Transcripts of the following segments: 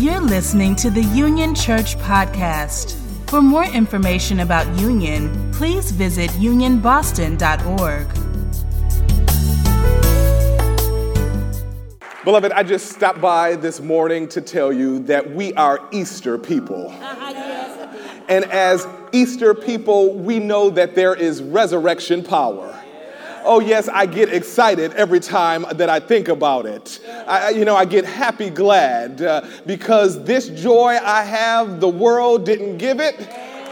You're listening to the Union Church Podcast. For more information about Union, please visit unionboston.org. Beloved, I just stopped by this morning to tell you that we are Easter people. And as Easter people, we know that there is resurrection power. Oh, yes, I get excited every time that I think about it. I, you know, I get happy glad uh, because this joy I have, the world didn't give it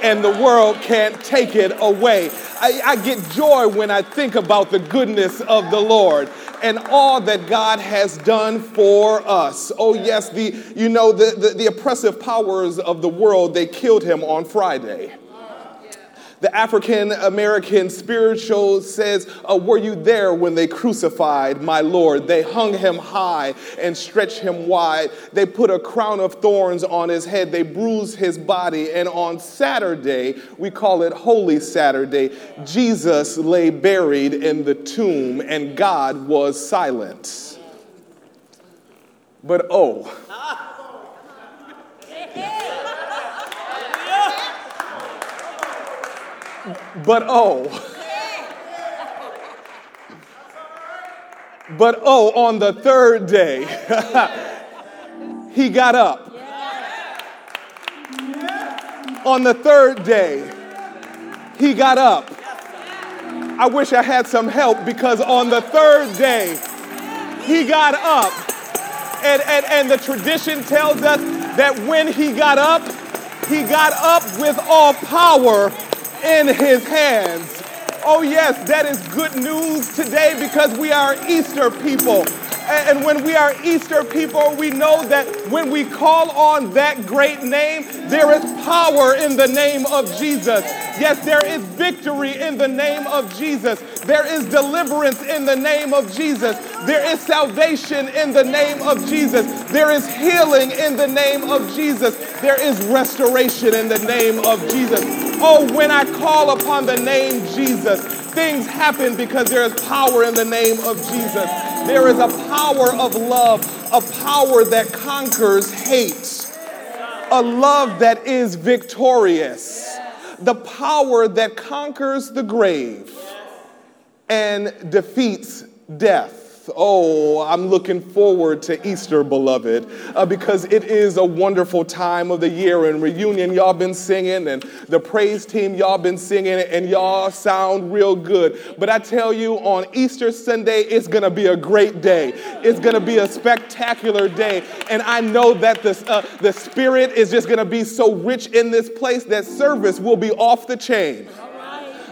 and the world can't take it away. I, I, get joy when I think about the goodness of the Lord and all that God has done for us. Oh, yes, the, you know, the, the, the oppressive powers of the world, they killed him on Friday. The African American spiritual says, uh, Were you there when they crucified my Lord? They hung him high and stretched him wide. They put a crown of thorns on his head. They bruised his body. And on Saturday, we call it Holy Saturday, Jesus lay buried in the tomb and God was silent. But oh, But oh, but oh, on the third day, he got up. On the third day, he got up. I wish I had some help because on the third day, he got up. And, and, and the tradition tells us that when he got up, he got up with all power in his hands. Oh, yes, that is good news today because we are Easter people. And when we are Easter people, we know that when we call on that great name, there is power in the name of Jesus. Yes, there is victory in the name of Jesus. There is deliverance in the name of Jesus. There is salvation in the name of Jesus. There is healing in the name of Jesus. There is restoration in the name of Jesus. Oh, when I call upon the name Jesus, things happen because there is power in the name of Jesus. There is a power of love, a power that conquers hate, a love that is victorious, the power that conquers the grave and defeats death. Oh, I'm looking forward to Easter, beloved, uh, because it is a wonderful time of the year. And reunion, y'all been singing, and the praise team, y'all been singing, and y'all sound real good. But I tell you, on Easter Sunday, it's gonna be a great day. It's gonna be a spectacular day. And I know that the, uh, the Spirit is just gonna be so rich in this place that service will be off the chain.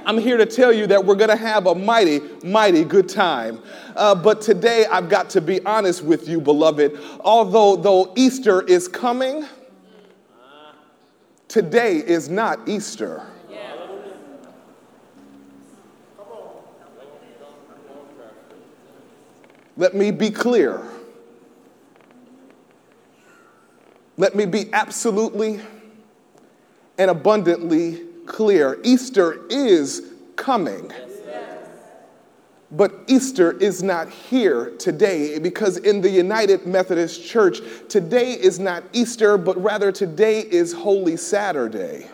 I'm here to tell you that we're going to have a mighty, mighty good time. Uh, but today, I've got to be honest with you, beloved. Although though Easter is coming, today is not Easter. Let me be clear. Let me be absolutely and abundantly clear. Easter is coming. But Easter is not here today because in the United Methodist Church, today is not Easter, but rather today is Holy Saturday.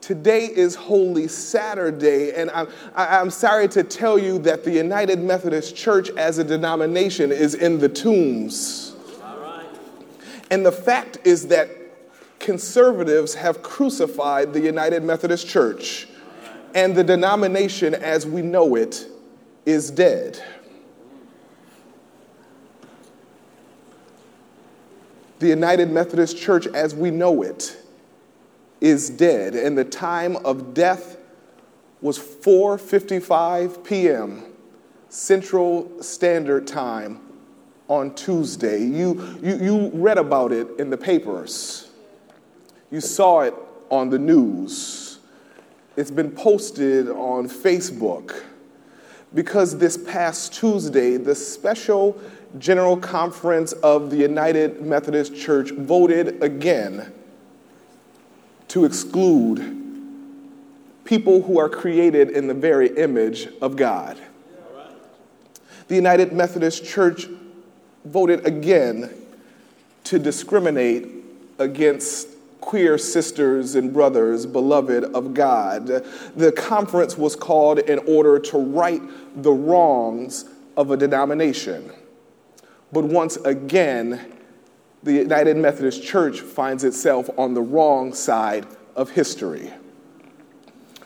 Today is Holy Saturday, and I'm, I'm sorry to tell you that the United Methodist Church as a denomination is in the tombs. And the fact is that conservatives have crucified the United Methodist Church, and the denomination as we know it is dead. The United Methodist Church as we know it is dead, and the time of death was 4:55 p.m. Central Standard Time on Tuesday. You, you, you read about it in the papers. You saw it on the news. It's been posted on Facebook because this past Tuesday, the special General Conference of the United Methodist Church voted again to exclude people who are created in the very image of God. The United Methodist Church voted again to discriminate against queer sisters and brothers, beloved of God. The conference was called in order to right the wrongs of a denomination. But once again, the United Methodist Church finds itself on the wrong side of history.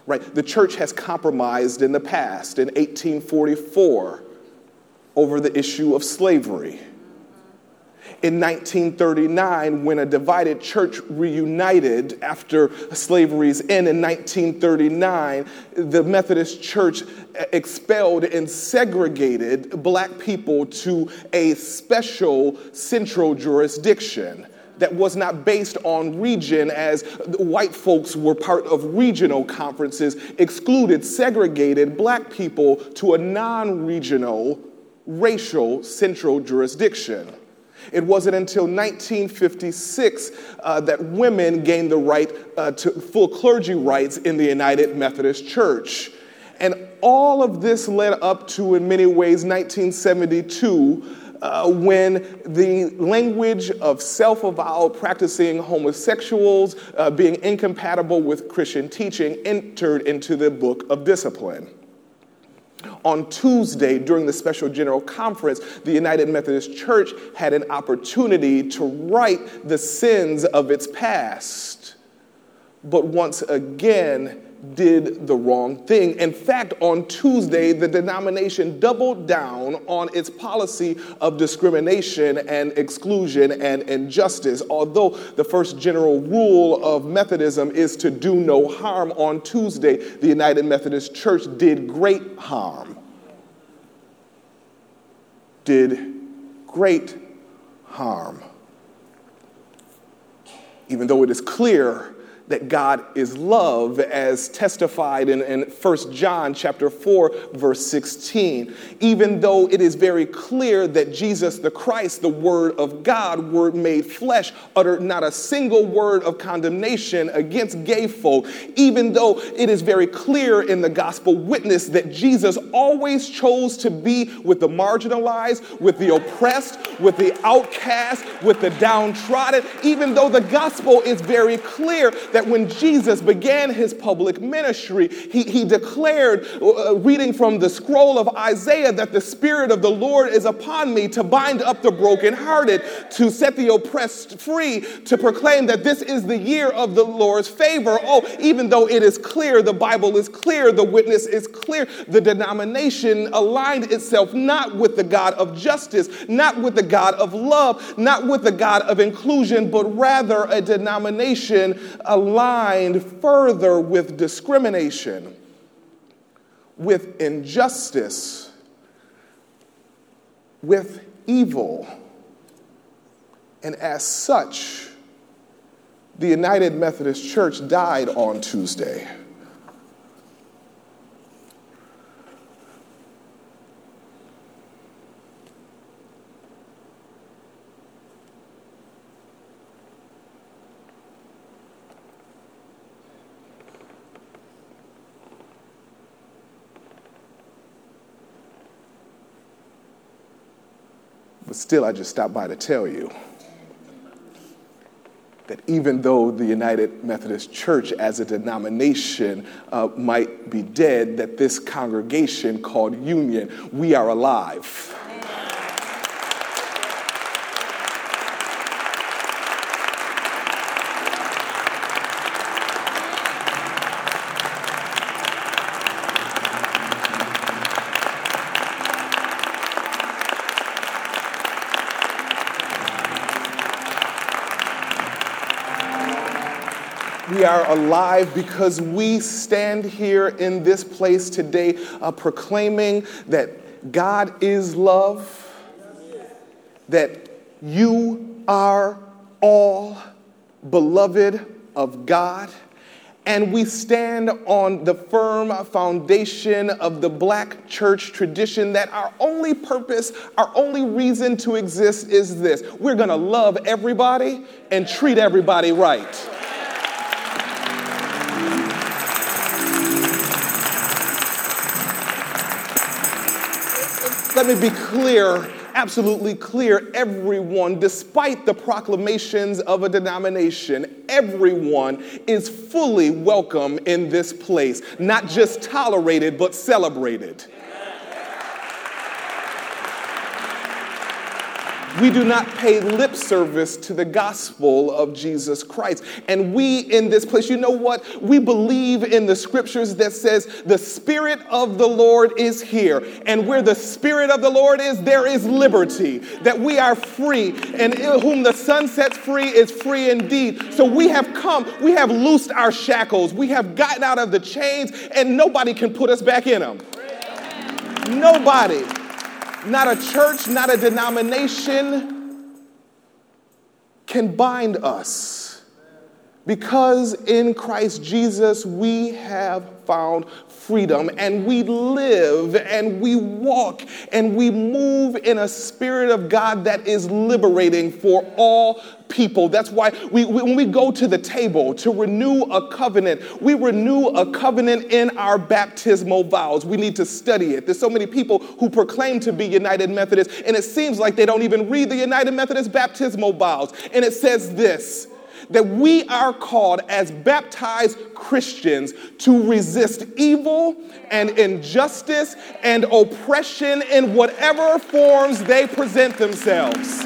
Right? The church has compromised in the past, in 1844, over the issue of slavery in 1939 when a divided church reunited after slavery's end in 1939 the methodist church expelled and segregated black people to a special central jurisdiction that was not based on region, as white folks were part of regional conferences, excluded, segregated black people to a non regional, racial central jurisdiction. It wasn't until 1956 uh, that women gained the right uh, to full clergy rights in the United Methodist Church. And all of this led up to, in many ways, 1972. Uh, when the language of self avowed practicing homosexuals uh, being incompatible with Christian teaching entered into the book of discipline. On Tuesday, during the special general conference, the United Methodist Church had an opportunity to right the sins of its past. But once again, did the wrong thing. In fact, on Tuesday, the denomination doubled down on its policy of discrimination and exclusion and injustice. Although the first general rule of Methodism is to do no harm, on Tuesday, the United Methodist Church did great harm. Did great harm. Even though it is clear that God is love as testified in, in 1 John chapter 4 verse 16 even though it is very clear that Jesus the Christ the word of God word made flesh uttered not a single word of condemnation against gay folk. Even though it is very clear in the gospel witness that Jesus always chose to be with the marginalized with the oppressed with the outcast with the downtrodden even though the gospel is very clear that when Jesus began his public ministry, he, he declared, uh, reading from the scroll of Isaiah, that the Spirit of the Lord is upon me to bind up the brokenhearted, to set the oppressed free, to proclaim that this is the year of the Lord's favor. Oh, even though it is clear, the Bible is clear, the witness is clear, the denomination aligned itself not with the God of justice, not with the God of love, not with the God of inclusion, but rather a denomination aligned further with discrimination, with injustice, with evil. And as such, the United Methodist Church died on Tuesday. But still, I just stopped by to tell you that even though the United Methodist Church as a denomination uh, might be dead, that this congregation called Union, we are alive. Alive because we stand here in this place today uh, proclaiming that God is love, that you are all beloved of God. And we stand on the firm foundation of the black church tradition that our only purpose, our only reason to exist is this we're gonna love everybody and treat everybody right. Let me be clear absolutely clear everyone, despite the proclamations of a denomination, everyone is fully welcome in this place, not just tolerated, but celebrated. We do not pay lip service to the gospel of Jesus Christ. And we in this place, you know what? We believe in the scriptures that says the spirit of the Lord is here. And where the spirit of the Lord is, there is liberty. That we are free and whom the son sets free is free indeed. So we have come, we have loosed our shackles. We have gotten out of the chains and nobody can put us back in them. Nobody not a church, not a denomination can bind us. Because in Christ Jesus we have found freedom and we live and we walk and we move in a spirit of God that is liberating for all people. That's why we, when we go to the table to renew a covenant, we renew a covenant in our baptismal vows. We need to study it. There's so many people who proclaim to be United Methodists, and it seems like they don't even read the United Methodist baptismal vows. And it says this that we are called as baptized Christians to resist evil and injustice and oppression in whatever forms they present themselves.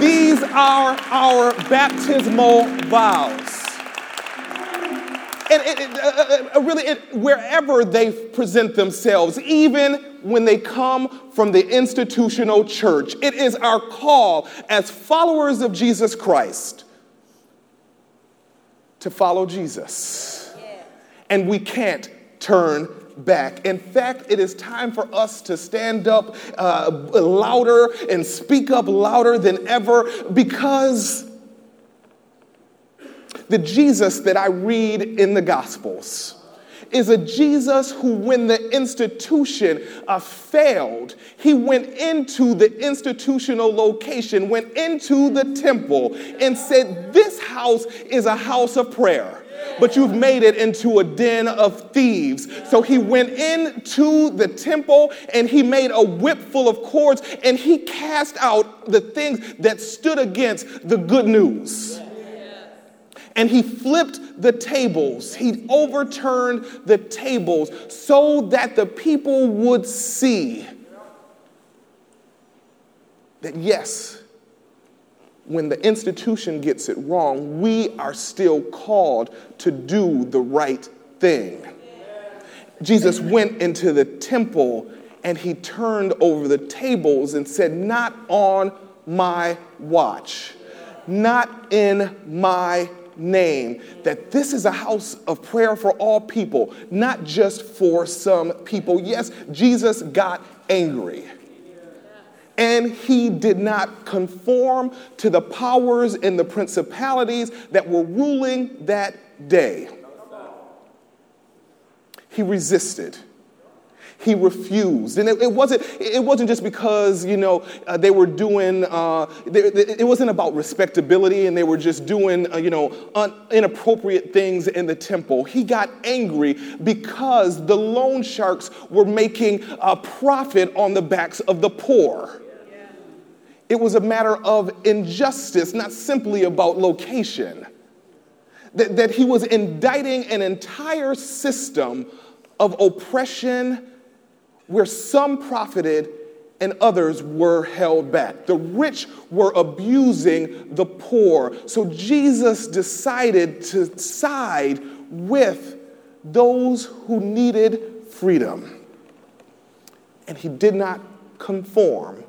These are our baptismal vows. And it, it, uh, uh, uh really, it, wherever they present themselves, even when they come from the institutional church. It is our call as followers of Jesus Christ to follow Jesus. And we can't turn back. In fact, it is time for us to stand up uh, louder and speak up louder than ever because the Jesus that I read in the Gospels is a Jesus who, when the institution uh, failed, he went into the institutional location, went into the temple, and said, This house is a house of prayer but you've made it into a den of thieves. So he went into the temple and he made a whip full of cords and he cast out the things that stood against the good news and he flipped the tables. He overturned the tables so that the people would see that, yes, when the institution gets it wrong, we are still called to do the right thing. Jesus went into the temple and he turned over the tables and said, Not on my watch, not in my name that this is a house of prayer for all people, not just for some people. Yes, Jesus got angry. And he did not conform to the powers and the principalities that were ruling that day. He resisted he refused. And it, it, wasn't, it wasn't just because, you know, uh, they were doing, uh, they, it wasn't about respectability and they were just doing, uh, you know, un, inappropriate things in the temple. He got angry because the loan sharks were making a profit on the backs of the poor. It was a matter of injustice, not simply about location. That, that he was indicting an entire system of oppression where some profited and others were held back. The rich were abusing the poor. So Jesus decided to side with those who needed freedom. And he did not conform.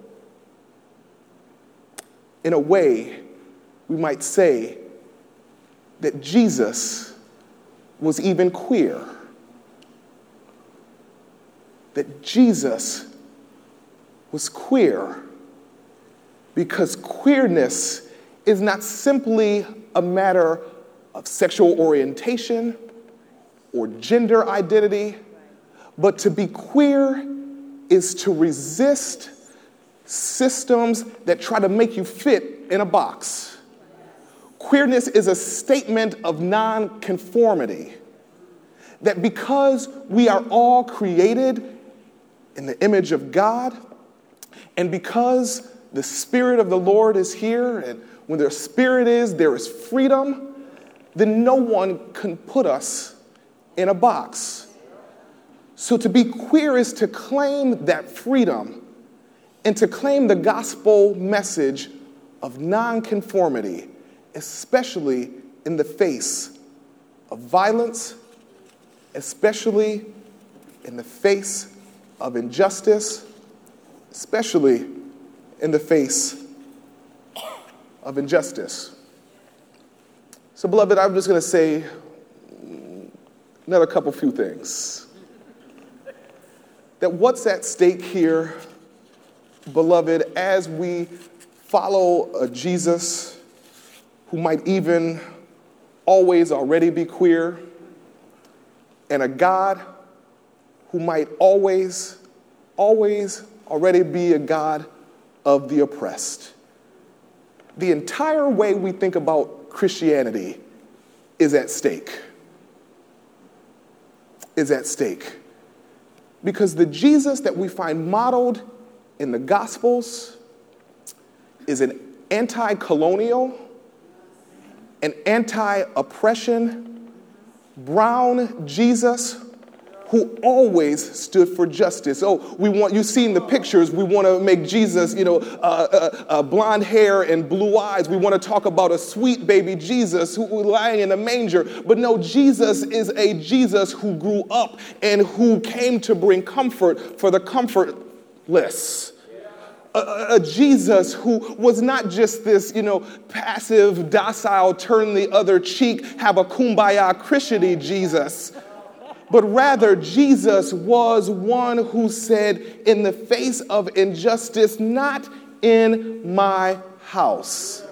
In a way, we might say that Jesus was even queer that Jesus was queer because queerness is not simply a matter of sexual orientation or gender identity, but to be queer is to resist systems that try to make you fit in a box. Queerness is a statement of nonconformity. That because we are all created in the image of God. And because the Spirit of the Lord is here, and when their Spirit is, there is freedom, then no one can put us in a box. So to be queer is to claim that freedom and to claim the gospel message of nonconformity, especially in the face of violence, especially in the face of injustice, especially in the face of injustice. So, beloved, I'm just going to say another couple few things. That what's at stake here, beloved, as we follow a Jesus who might even always already be queer, and a God who might always, always already be a God of the oppressed. The entire way we think about Christianity is at stake. Is at stake. Because the Jesus that we find modeled in the Gospels is an anti colonial, an anti oppression, brown Jesus who always stood for justice. Oh, we want, you've seen the pictures. We want to make Jesus, you know, uh, uh, uh, blonde hair and blue eyes. We want to talk about a sweet baby Jesus who was lying in a manger. But no, Jesus is a Jesus who grew up and who came to bring comfort for the comfortless. A, a, Jesus who was not just this, you know, passive, docile, turn the other cheek, have a kumbaya Christianity Jesus but rather Jesus was one who said, in the face of injustice, not in my house,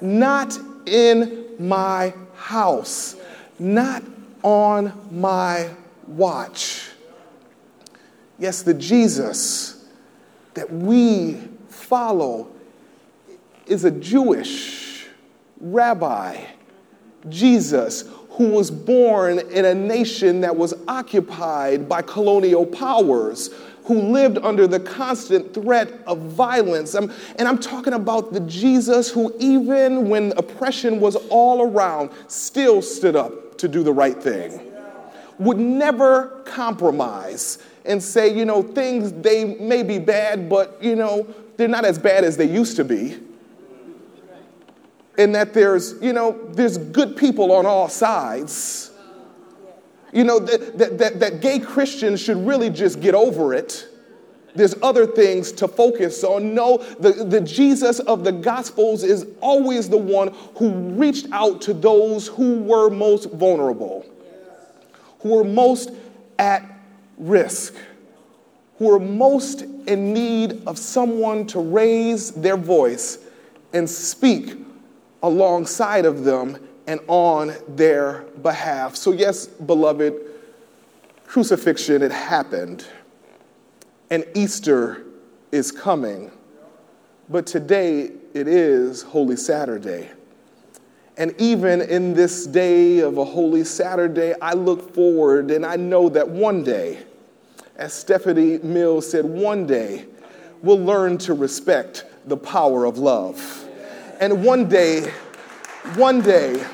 not in my house, not on my watch. Yes, the Jesus that we follow is a Jewish rabbi, Jesus who was born in a nation that was occupied by colonial powers, who lived under the constant threat of violence. I'm, and I'm talking about the Jesus who, even when oppression was all around, still stood up to do the right thing, would never compromise and say, you know, things, they may be bad, but, you know, they're not as bad as they used to be in that there's, you know, there's good people on all sides. You know, that, that, that, that gay Christians should really just get over it. There's other things to focus on. No, the, the Jesus of the Gospels is always the one who reached out to those who were most vulnerable, who were most at risk, who were most in need of someone to raise their voice and speak alongside of them and on their behalf. So, yes, beloved, crucifixion, it happened, and Easter is coming. But today it is Holy Saturday. And even in this day of a Holy Saturday, I look forward and I know that one day, as Stephanie Mills said, one day we'll learn to respect the power of love. And one day, one day,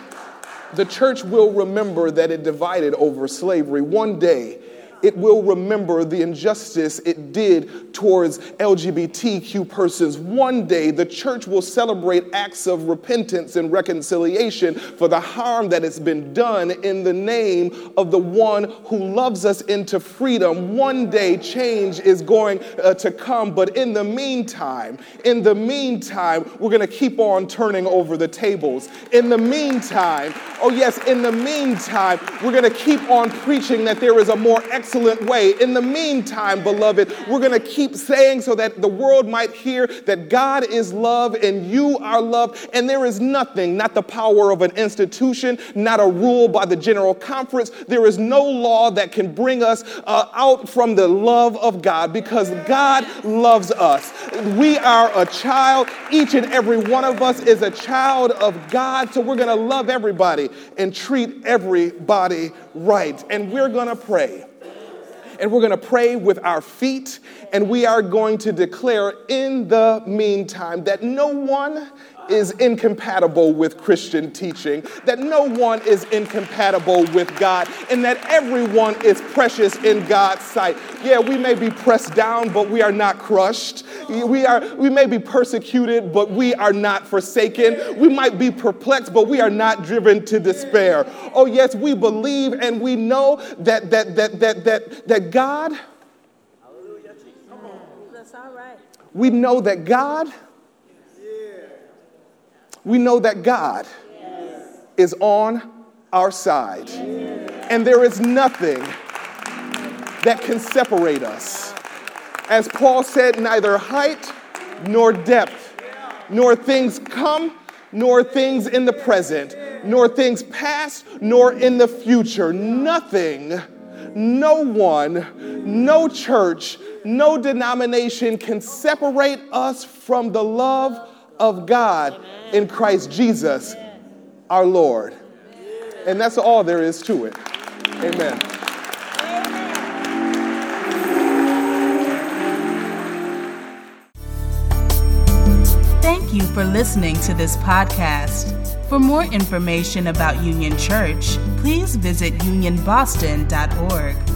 the church will remember that it divided over slavery. One day, it will remember the injustice it did towards LGBTQ persons. One day, the church will celebrate acts of repentance and reconciliation for the harm that has been done in the name of the one who loves us into freedom. One day, change is going uh, to come, but in the meantime, in the meantime, we're going to keep on turning over the tables. In the meantime, oh yes, in the meantime, we're going to keep on preaching that there is a more excellent excellent way. In the meantime, beloved, we're going to keep saying so that the world might hear that God is love and you are love, and there is nothing, not the power of an institution, not a rule by the General Conference. There is no law that can bring us uh, out from the love of God because God loves us. We are a child. Each and every one of us is a child of God. So we're going to love everybody and treat everybody right. And we're going to pray and we're going to pray with our feet, and we are going to declare in the meantime that no one is incompatible with Christian teaching, that no one is incompatible with God, and that everyone is precious in God's sight. Yeah, we may be pressed down, but we are not crushed. We, are, we may be persecuted, but we are not forsaken. We might be perplexed, but we are not driven to despair. Oh, yes, we believe and we know that, that, that, that, that, that God. That's all right. We know that God we know that God yes. is on our side. Yes. And there is nothing that can separate us. As Paul said, neither height nor depth, nor things come, nor things in the present, nor things past, nor in the future. Nothing, no one, no church, no denomination can separate us from the love of God in Christ Jesus our Lord. And that's all there is to it. Amen. Thank you for listening to this podcast. For more information about Union Church, please visit unionboston.org.